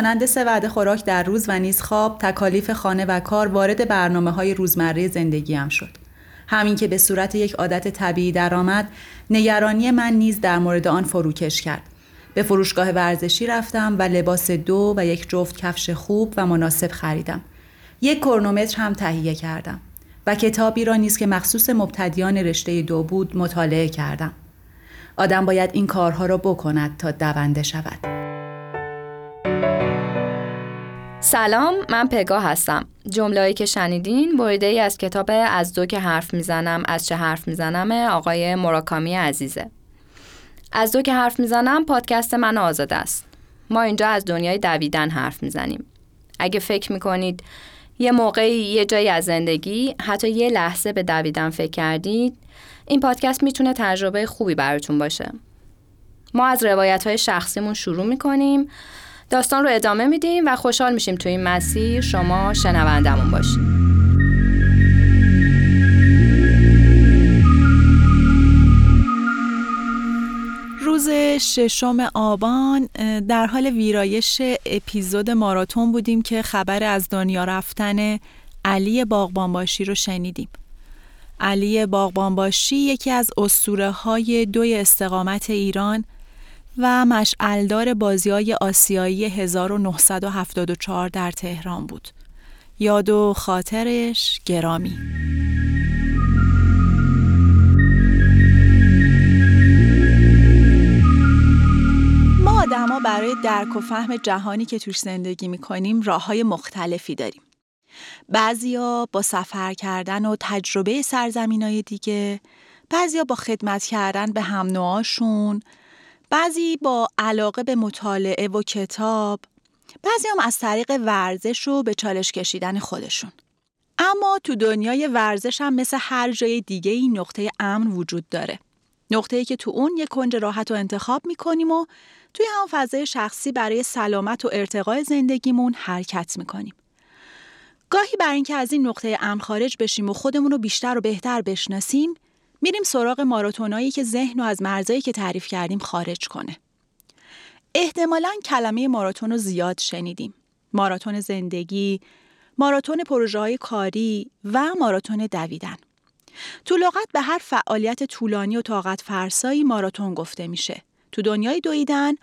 مانند سه وعده خوراک در روز و نیز خواب تکالیف خانه و کار وارد برنامه های روزمره زندگیم شد. همین که به صورت یک عادت طبیعی درآمد نگرانی من نیز در مورد آن فروکش کرد. به فروشگاه ورزشی رفتم و لباس دو و یک جفت کفش خوب و مناسب خریدم. یک کرونومتر هم تهیه کردم و کتابی را نیز که مخصوص مبتدیان رشته دو بود مطالعه کردم. آدم باید این کارها را بکند تا دونده شود. سلام من پگاه هستم. جمله‌ای که شنیدین بریده ای از کتاب از دو که حرف می‌زنم از چه حرف می‌زنم آقای مراکامی عزیزه. از دو که حرف می‌زنم پادکست من آزاد است. ما اینجا از دنیای دویدن حرف می‌زنیم. اگه فکر می‌کنید یه موقعی یه جایی از زندگی حتی یه لحظه به دویدن فکر کردید این پادکست می‌تونه تجربه خوبی براتون باشه. ما از روایت های شخصیمون شروع می‌کنیم. داستان رو ادامه میدیم و خوشحال میشیم تو این مسیر شما شنوندمون باشید روز ششم آبان در حال ویرایش اپیزود ماراتون بودیم که خبر از دنیا رفتن علی باغبانباشی رو شنیدیم. علی باغبانباشی یکی از اسطوره های دوی استقامت ایران و مشعلدار بازی های آسیایی 1974 در تهران بود. یاد و خاطرش گرامی. ما آدما برای درک و فهم جهانی که توش زندگی می‌کنیم راه های مختلفی داریم. بعضیا با سفر کردن و تجربه سرزمین های دیگه، بعضیا با خدمت کردن به هم نوعاشون، بعضی با علاقه به مطالعه و کتاب بعضی هم از طریق ورزش و به چالش کشیدن خودشون. اما تو دنیای ورزش هم مثل هر جای دیگه این نقطه امن وجود داره. نقطه ای که تو اون یک کنج راحت و انتخاب می‌کنیم و توی هم فضای شخصی برای سلامت و ارتقای زندگیمون حرکت می‌کنیم. گاهی برای اینکه از این نقطه امن خارج بشیم و خودمون رو بیشتر و بهتر بشناسیم میریم سراغ ماراتونایی که ذهن و از مرزایی که تعریف کردیم خارج کنه. احتمالا کلمه ماراتون رو زیاد شنیدیم. ماراتون زندگی، ماراتون پروژه های کاری و ماراتون دویدن. تو لغت به هر فعالیت طولانی و طاقت فرسایی ماراتون گفته میشه. تو دنیای دویدن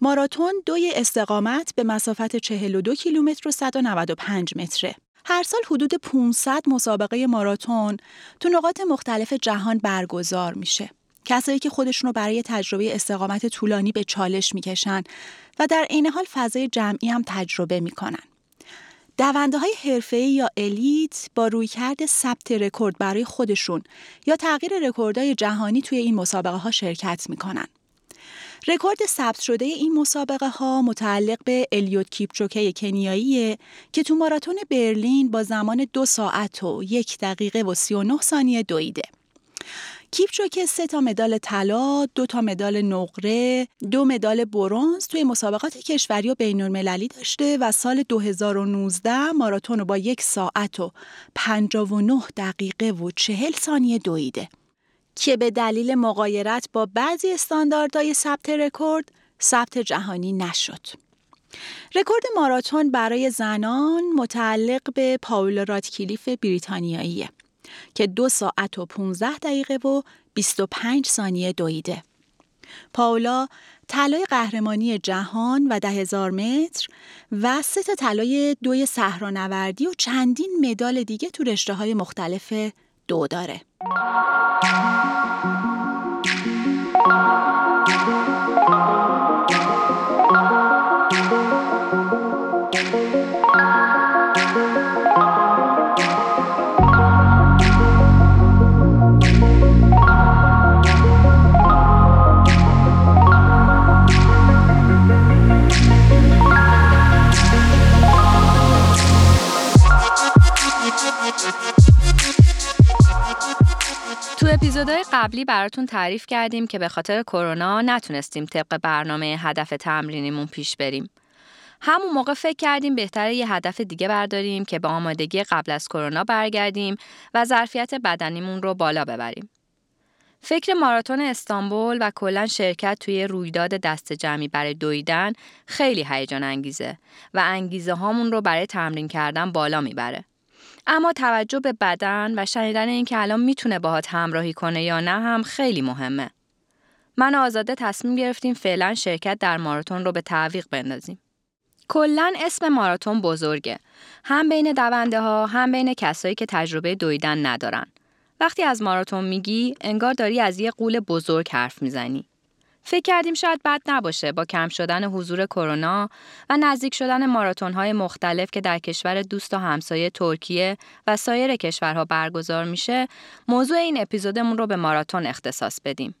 ماراتون دوی استقامت به مسافت 42 کیلومتر و 195 متره. هر سال حدود 500 مسابقه ماراتون تو نقاط مختلف جهان برگزار میشه. کسایی که خودشون رو برای تجربه استقامت طولانی به چالش می‌کشن و در عین حال فضای جمعی هم تجربه می‌کنن. دونده های حرفه‌ای یا elite با رویکرد ثبت رکورد برای خودشون یا تغییر رکوردهای جهانی توی این مسابقه ها شرکت می‌کنن. رکورد ثبت شده این مسابقه ها متعلق به الیود کیپچوگه کنیاییه که تو ماراتون برلین با زمان دو ساعت و یک دقیقه و 39 ثانیه دویده. کیپچوکه سه تا مدال طلا، دو تا مدال نقره، دو مدال برونز توی مسابقات کشوری و بین المللی داشته و سال 2019 ماراتون رو با یک ساعت و 59 دقیقه و 40 ثانیه دویده. که به دلیل مقایرت با بعضی استانداردهای ثبت رکورد ثبت جهانی نشد. رکورد ماراتون برای زنان متعلق به پاولا رادکلیف بریتانیاییه که دو ساعت و 15 دقیقه و 25 ثانیه دویده. پاولا طلای قهرمانی جهان و ده هزار متر و سه تا طلای دوی صحرانوردی و چندین مدال دیگه تو رشته های مختلف دو داره. اپیزودهای قبلی براتون تعریف کردیم که به خاطر کرونا نتونستیم طبق برنامه هدف تمرینیمون پیش بریم. همون موقع فکر کردیم بهتره یه هدف دیگه برداریم که به آمادگی قبل از کرونا برگردیم و ظرفیت بدنیمون رو بالا ببریم. فکر ماراتون استانبول و کلا شرکت توی رویداد دست جمعی برای دویدن خیلی هیجان انگیزه و انگیزه هامون رو برای تمرین کردن بالا می‌بره. اما توجه به بدن و شنیدن اینکه الان می‌تونه باهات همراهی کنه یا نه هم خیلی مهمه. من آزاده تصمیم گرفتیم فعلا شرکت در ماراتون رو به تعویق بندازیم. کلا اسم ماراتون بزرگه. هم بین دونده ها هم بین کسایی که تجربه دویدن ندارن. وقتی از ماراتون میگی انگار داری از یه قول بزرگ حرف می‌زنی. فکر کردیم شاید بد نباشه با کم شدن حضور کرونا و نزدیک شدن ماراتون های مختلف که در کشور دوست و همسایه ترکیه و سایر کشورها برگزار میشه موضوع این اپیزودمون رو به ماراتون اختصاص بدیم.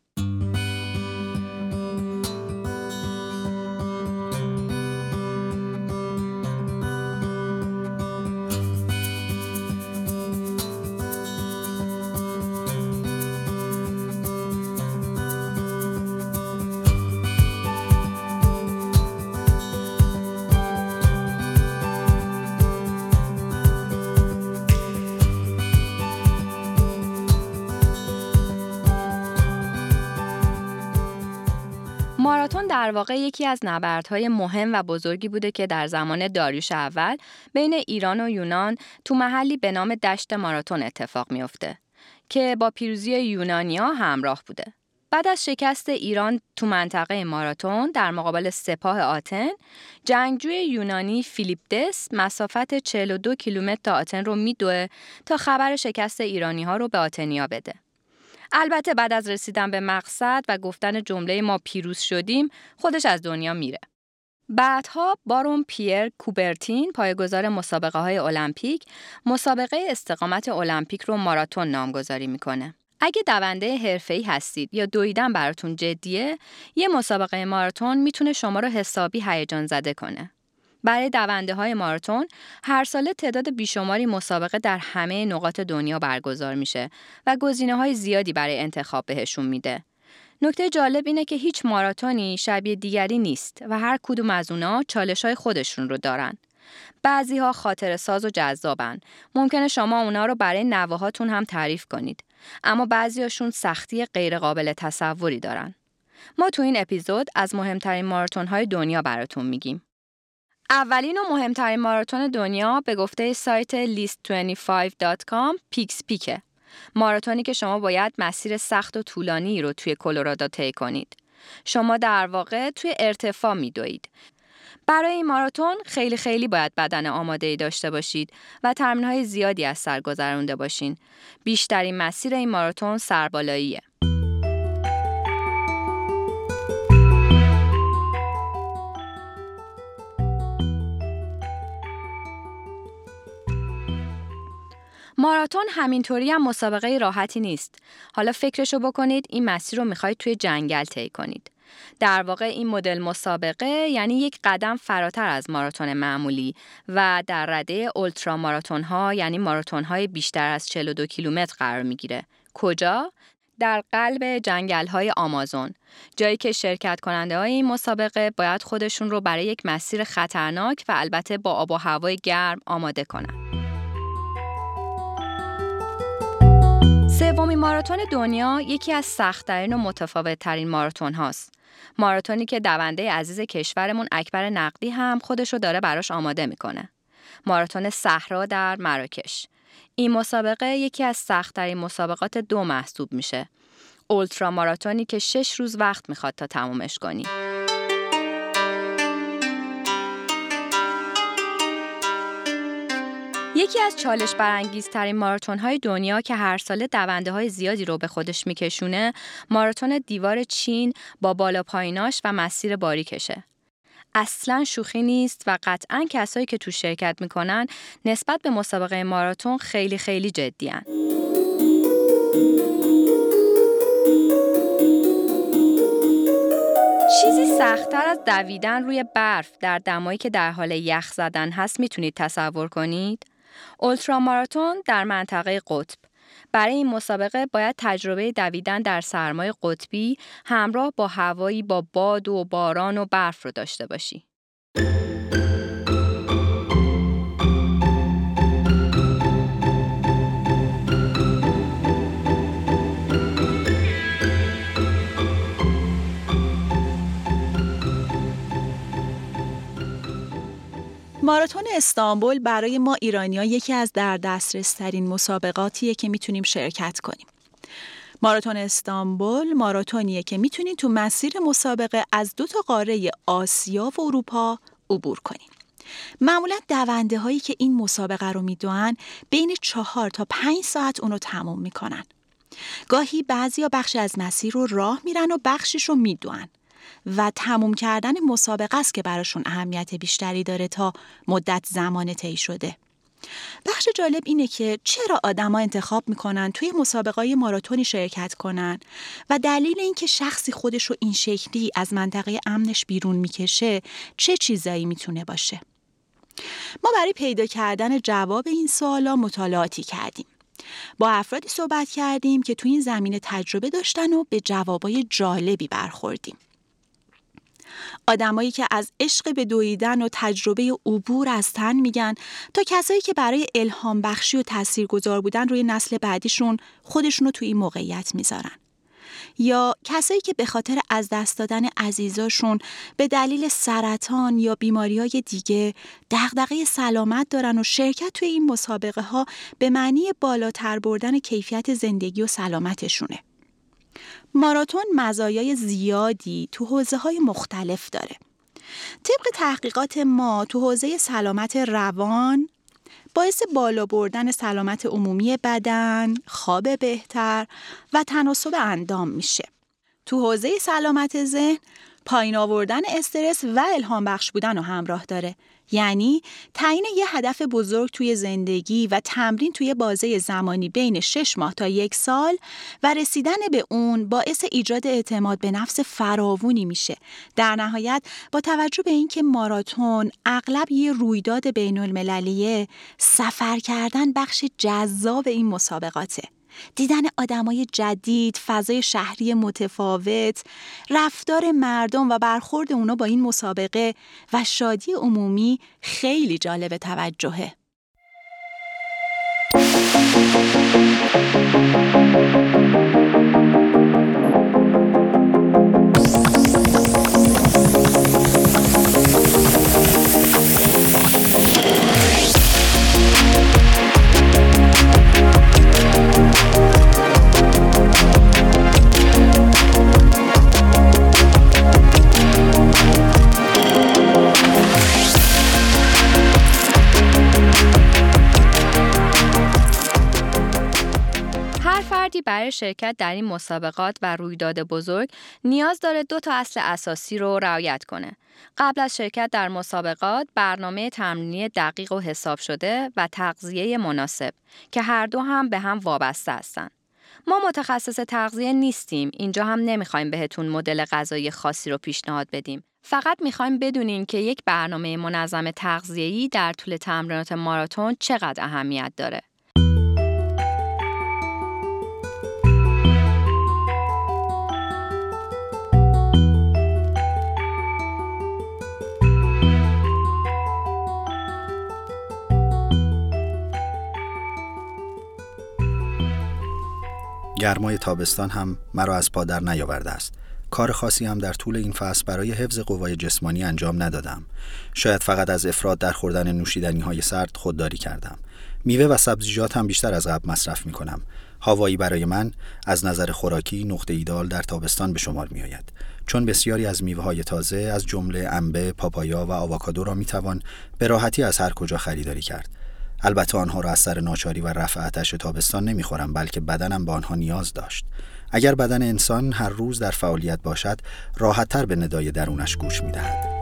در واقع یکی از نبردهای مهم و بزرگی بوده که در زمان داریوش اول بین ایران و یونان تو محلی به نام دشت ماراتون اتفاق میافته که با پیروزی یونانیا همراه بوده. بعد از شکست ایران تو منطقه ماراتون در مقابل سپاه آتن، جنگجوی یونانی فیلیپدس مسافت 42 کیلومتر تا آتن رو میدوه تا خبر شکست ایرانی ها رو به آتنیا بده. البته بعد از رسیدن به مقصد و گفتن جمله ما پیروز شدیم خودش از دنیا میره. بعدها بارون پیر کوبرتین پایگزار مسابقه های المپیک مسابقه استقامت المپیک رو ماراتون نامگذاری می‌کنه. اگه دونده حرفه‌ای هستید یا دویدن براتون جدیه، یه مسابقه ماراتون می‌تونه شما رو حسابی هیجان زده کنه. برای دونده های ماراتون هر ساله تعداد بیشماری مسابقه در همه نقاط دنیا برگزار میشه و گزینه های زیادی برای انتخاب بهشون میده. نکته جالب اینه که هیچ ماراتونی شبیه دیگری نیست و هر کدوم از اونا چالش های خودشون رو دارن. بعضی ها خاطر ساز و جذابن. ممکنه شما اونا رو برای نواهاتون هم تعریف کنید. اما بعضیاشون سختی غیرقابل تصوری دارن. ما تو این اپیزود از مهمترین ماراتون های دنیا براتون میگیم. اولین و مهمترین ماراتون دنیا به گفته سایت list25.com پیکس پیکه. ماراتونی که شما باید مسیر سخت و طولانی رو توی کلرادو طی کنید. شما در واقع توی ارتفاع میدوید. برای این ماراتون خیلی خیلی باید بدن آماده ای داشته باشید و تمرین های زیادی از سر گذرونده باشین. بیشترین مسیر این ماراتون سربالاییه. ماراتون همینطوری هم مسابقه راحتی نیست. حالا فکرشو بکنید این مسیر رو می‌خواید توی جنگل طی کنید. در واقع این مدل مسابقه یعنی یک قدم فراتر از ماراتون معمولی و در رده اولترا ماراتون ها یعنی ماراتون های بیشتر از 42 کیلومتر قرار می‌گیره. کجا؟ در قلب جنگل های آمازون جایی که شرکت کننده های این مسابقه باید خودشون رو برای یک مسیر خطرناک و البته با آب و هوای گرم آماده کنند. سومین ماراتون دنیا یکی از سختترین و متفاوت ترین ماراتون هاست. ماراتونی که دونده عزیز کشورمون اکبر نقدی هم خودشو داره براش آماده می‌کنه. ماراتون صحرا در مراکش. این مسابقه یکی از سختترین مسابقات دو محسوب میشه. اولترا ماراتونی که شش روز وقت می‌خواد تا تمومش کنی. یکی از چالش برانگیزترین ماراتون های دنیا که هر ساله دونده های زیادی رو به خودش میکشونه ماراتون دیوار چین با بالا پاییناش و مسیر باریکشه. اصلا شوخی نیست و قطعا کسایی که تو شرکت می‌کنن نسبت به مسابقه ماراتون خیلی خیلی جدیان. چیزی سختتر از دویدن روی برف در دمایی که در حال یخ زدن هست می‌تونید تصور کنید؟ اولترا ماراتون در منطقه قطب برای این مسابقه باید تجربه دویدن در سرمای قطبی همراه با هوایی با باد و باران و برف رو داشته باشی. ماراتون استانبول برای ما ایرانیا یکی از در دسترس ترین مسابقاتیه که می‌تونیم شرکت کنیم. ماراتون استانبول ماراتونیه که می‌تونید تو مسیر مسابقه از دو تا قاره آسیا و اروپا عبور کنیم. معمولا دونده هایی که این مسابقه رو می‌دونن بین چهار تا پنج ساعت اونو تموم می‌کنن. گاهی بعضی بخش از مسیر رو راه میرن و بخشش رو می‌دونن. و تموم کردن مسابقه است که براشون اهمیت بیشتری داره تا مدت زمان طی شده. بخش جالب اینه که چرا آدما انتخاب می‌کنن توی مسابقه ماراتونی شرکت کنن و دلیل اینکه شخصی خودش رو این شکلی از منطقه امنش بیرون می‌کشه چه چیزایی می‌تونه باشه؟ ما برای پیدا کردن جواب این سوالا مطالعاتی کردیم. با افرادی صحبت کردیم که توی این زمینه تجربه داشتن و به جوابای جالبی برخوردیم. آدمایی که از عشق به دویدن و تجربه عبور از تن میگن تا کسایی که برای الهام بخشی و تاثیرگذار بودن روی نسل بعدیشون خودشون رو توی این موقعیت می‌ذارن یا کسایی که به خاطر از دست دادن عزیزاشون به دلیل سرطان یا بیماری های دیگه دغدغه سلامت دارن و شرکت توی این مسابقه ها به معنی بالاتر بردن کیفیت زندگی و سلامتشونه. ماراتون مزایای زیادی تو حوزه های مختلف داره. طبق تحقیقات ما تو حوزه سلامت روان باعث بالا بردن سلامت عمومی بدن، خواب بهتر و تناسب اندام میشه. تو حوزه سلامت ذهن پایین آوردن استرس و الهام بخش بودن رو همراه داره یعنی تعیین یه هدف بزرگ توی زندگی و تمرین توی بازه زمانی بین 6 ماه تا یک سال و رسیدن به اون باعث ایجاد اعتماد به نفس فراوونی میشه. در نهایت با توجه به اینکه ماراتون اغلب یه رویداد بین المللیه سفر کردن بخش جذاب این مسابقاته. دیدن آدمای جدید، فضای شهری متفاوت، رفتار مردم و برخورد اونا با این مسابقه و شادی عمومی خیلی جالب توجهه. شرکت در این مسابقات و رویداد بزرگ نیاز داره دو تا اصل اساسی رو رعایت کنه. قبل از شرکت در مسابقات برنامه تمرینی دقیق و حساب شده و تغذیه مناسب که هر دو هم به هم وابسته هستند. ما متخصص تغذیه نیستیم. اینجا هم نمی‌خوایم بهتون مدل غذایی خاصی رو پیشنهاد بدیم. فقط می‌خوایم بدونین که یک برنامه منظم تغذیه‌ای در طول تمرینات ماراتون چقدر اهمیت داره. گرمای تابستان هم مرا از پادر نیاورده است. کار خاصی هم در طول این فصل برای حفظ قوای جسمانی انجام ندادم. شاید فقط از افراد در خوردن نوشیدنی های سرد خودداری کردم. میوه و سبزیجات هم بیشتر از قبل مصرف می کنم هوایی برای من از نظر خوراکی نقطه ایدال در تابستان به شمار می آید چون بسیاری از میوه های تازه از جمله انبه، پاپایا و آووکادو را می توان به راحتی از هر کجا خریداری کرد. البته آنها را از سر ناچاری و رفع آتش تابستان نمی‌خورم بلکه بدنم به آنها نیاز داشت. اگر بدن انسان هر روز در فعالیت باشد راحتتر به ندای درونش گوش می‌دهد.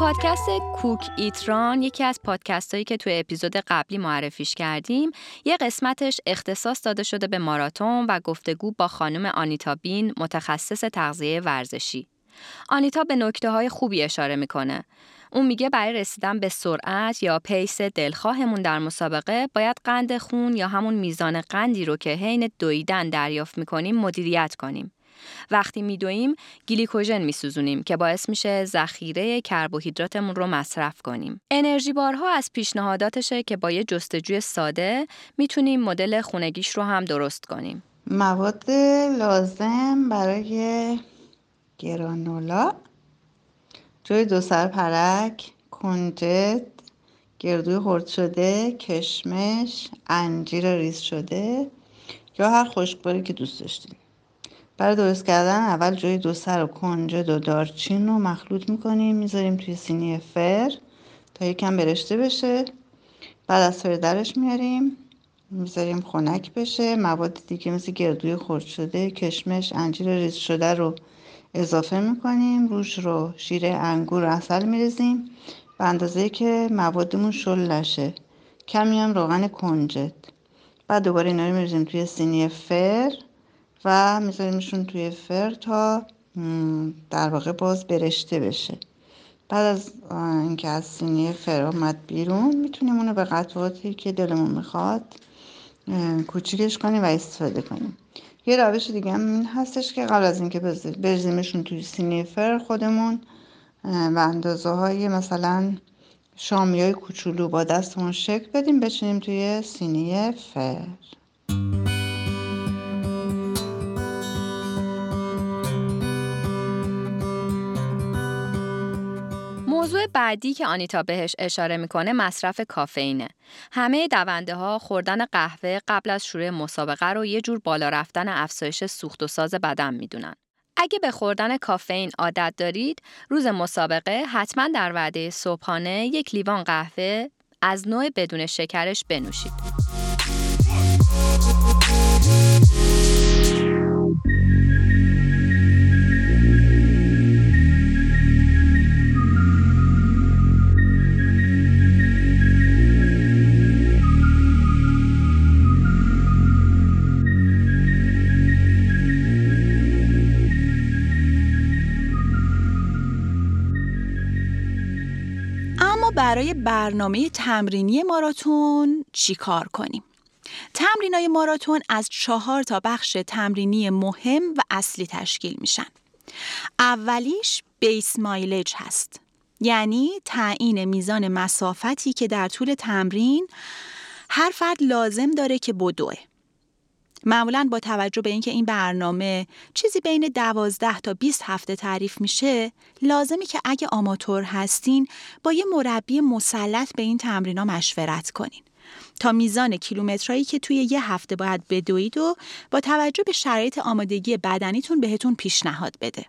پادکست کوک ایتران یکی از پادکست هایی که توی اپیزود قبلی معرفیش کردیم یه قسمتش اختصاص داده شده به ماراتون و گفتگو با خانم آنیتا بین متخصص تغذیه ورزشی. آنیتا به نکته های خوبی اشاره می‌کنه. اون میگه برای رسیدن به سرعت یا پیس دلخواهمون در مسابقه باید قند خون یا همون میزان قندی رو که حین دویدن دریافت می‌کنیم مدیریت کنیم. وقتی میدویم گلیکوژن میسوزونیم که باعث میشه ذخیره کربوهیدراتمون رو مصرف کنیم. انرژی بارها از پیشنهاداتشه که با یه جستجوی ساده می‌تونیم مدل خونگیش رو هم درست کنیم. مواد لازم برای گرانولا جای دو سر پرک، کنجد، گردوی خرد شده، کشمش، انجیر ریز شده یا هر خشکباری که دوست داشتین. برای درست کردن اول جای دو سر و کنجد و دارچین رو مخلوط می‌کنیم می‌ذاریم توی سینی فر تا یکم برشته بشه. بعد از درش میاریم می‌ذاریم خنک بشه. مواد دیگه مثل گردوی خرد شده کشمش انجیر ریز شده رو اضافه می‌کنیم. روش رو شیر انگور اصل میریزیم. به اندازه که موادمون شل نشه. کمی هم روغن کنجد بعد دوباره اینا رو میریزیم توی سینی فر. و میذاریمشون توی فر تا در واقع باز برشته بشه. بعد از اینکه از سینی فر آمد بیرون می‌تونیم اونو به قطعاتی که دلمون می‌خواد کوچیکش کنیم و استفاده کنیم. یه روش دیگه هم این هستش که قبل از اینکه بریزیمشون توی سینی فر خودمون و اندازه های مثلا شامی های کوچولو با دستمون شکل بدیم بچینیم توی سینی فر. موضوع بعدی که آنیتا بهش اشاره می‌کنه مصرف کافئینه. همه دونده ها خوردن قهوه قبل از شروع مسابقه رو یه جور بالا رفتن افزایش سوخت و ساز بدن می‌دونن. اگه به خوردن کافئین عادت دارید، روز مسابقه حتما در وعده صبحانه یک لیوان قهوه از نوع بدون شکرش بنوشید. برای برنامه تمرینی ماراتون چی کار کنیم؟ های ماراتون از چهار تا بخش تمرینی مهم و اصلی تشکیل میشن. اولیش بیس مایلج هست. یعنی تعیین میزان مسافتی که در طول تمرین هر فرد لازم داره که بدوه. معمولا با توجه به اینکه این برنامه چیزی بین 12 تا 20 هفته تعریف میشه لازمی که اگه آماتور هستین با یه مربی مسلط به این تمرینا مشورت کنین تا میزان کیلومترایی که توی یه هفته باید بدوید و با توجه به شرایط آمادگی بدنیتون بهتون پیشنهاد بده.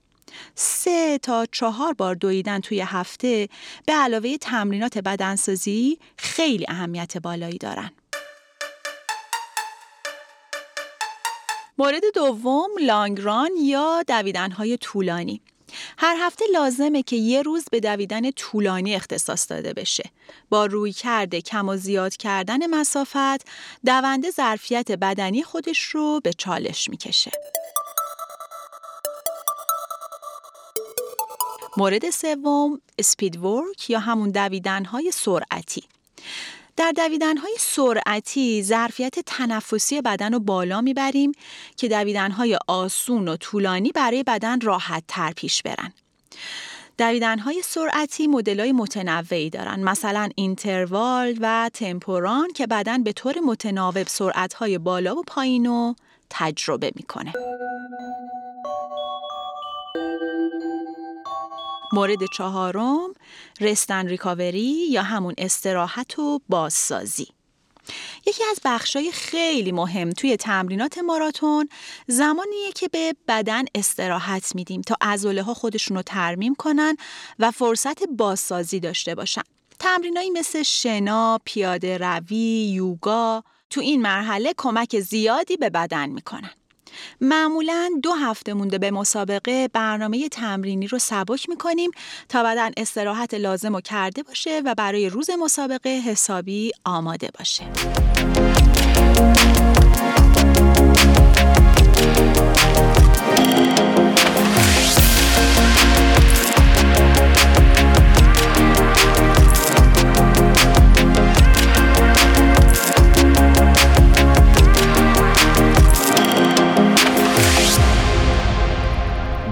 سه تا چهار بار دویدن توی هفته به علاوه تمرینات بدنسازی خیلی اهمیت بالایی دارن. مورد دوم لانگران یا دویدنهای طولانی هر هفته لازمه که یه روز به دویدن طولانی اختصاص داده بشه. با روی کرده کم و زیاد کردن مسافت، دونده ظرفیت بدنی خودش رو به چالش می‌کشه. مورد سوم اسپید ورک یا همون دویدنهای سرعتی. در دویدنهای سرعتی ظرفیت تنفسی بدن رو بالا می‌بریم که دویدنهای آسون و طولانی برای بدن راحت تر پیش برن. دویدنهای سرعتی مدلای متنوعی دارن مثلا اینتروال و تمپوران که بدن به طور متناوب سرعتهای بالا و پایین رو تجربه می‌کنه. مورد چهارم رستن ریکاوری یا همون استراحت و بازسازی یکی از بخشای خیلی مهم توی تمرینات ماراتون زمانیه که به بدن استراحت میدیم تا عضله ها خودشون رو ترمیم کنن و فرصت بازسازی داشته باشن. تمرینایی مثل شنا، پیاده روی، یوگا تو این مرحله کمک زیادی به بدن می‌کنن. معمولا دو هفته مونده به مسابقه برنامه تمرینی رو سبک می‌کنیم تا بدن استراحت لازم رو کرده باشه و برای روز مسابقه حسابی آماده باشه.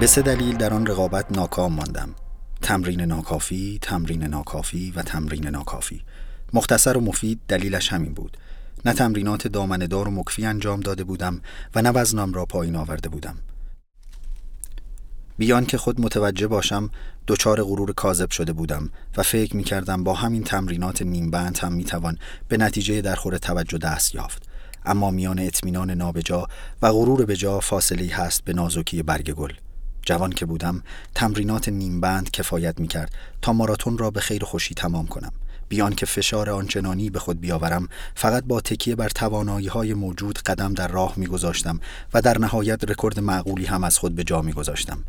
به سه دلیل در آن رقابت ناکام ماندم. تمرین ناکافی، تمرین ناکافی و تمرین ناکافی. مختصر و مفید دلیلش همین بود. نه تمرینات دامندار و مکفی انجام داده بودم و نه وزنم را پایین آورده بودم. بیان که خود متوجه باشم دچار غرور کاذب شده بودم و فکر می کردم با همین تمرینات نیمبند هم می توان به نتیجه درخور توجه دست یافت. اما میان اطمینان نابجا و غرور بجا فاصله هست به نازکی برگ گل. جوان که بودم تمرینات نیمبند کفایت می کرد تا ماراتون را به خیر خوشی تمام کنم. بیان که فشار آنچنانی به خود بیاورم فقط با تکیه بر توانایی های موجود قدم در راه می گذاشتم و در نهایت رکورد معقولی هم از خود به جا می گذاشتم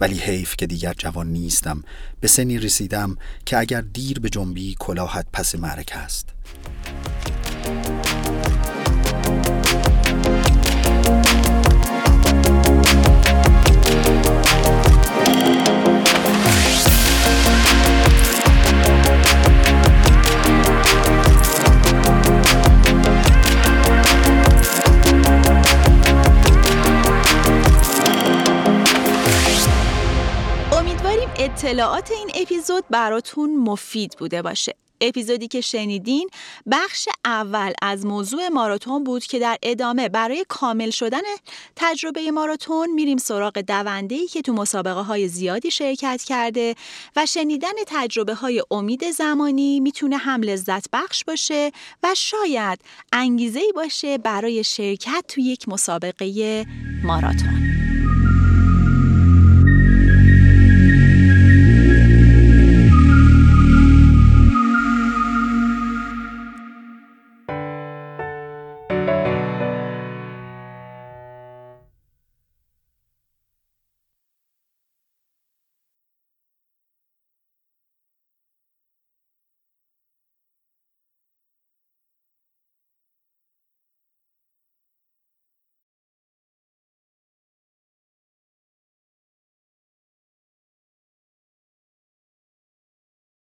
ولی حیف که دیگر جوان نیستم به سنی رسیدم که اگر دیر به جنبی کلاهت پس معرکه است. اطلاعات این اپیزود براتون مفید بوده باشه. اپیزودی که شنیدین بخش اول از موضوع ماراتون بود که در ادامه برای کامل شدن تجربه ماراتون میریم سراغ دوندهی که تو مسابقه های زیادی شرکت کرده و شنیدن تجربه های امید زمانی می‌تونه هم لذت بخش باشه و شاید انگیزه باشه برای شرکت تو یک مسابقه ماراتون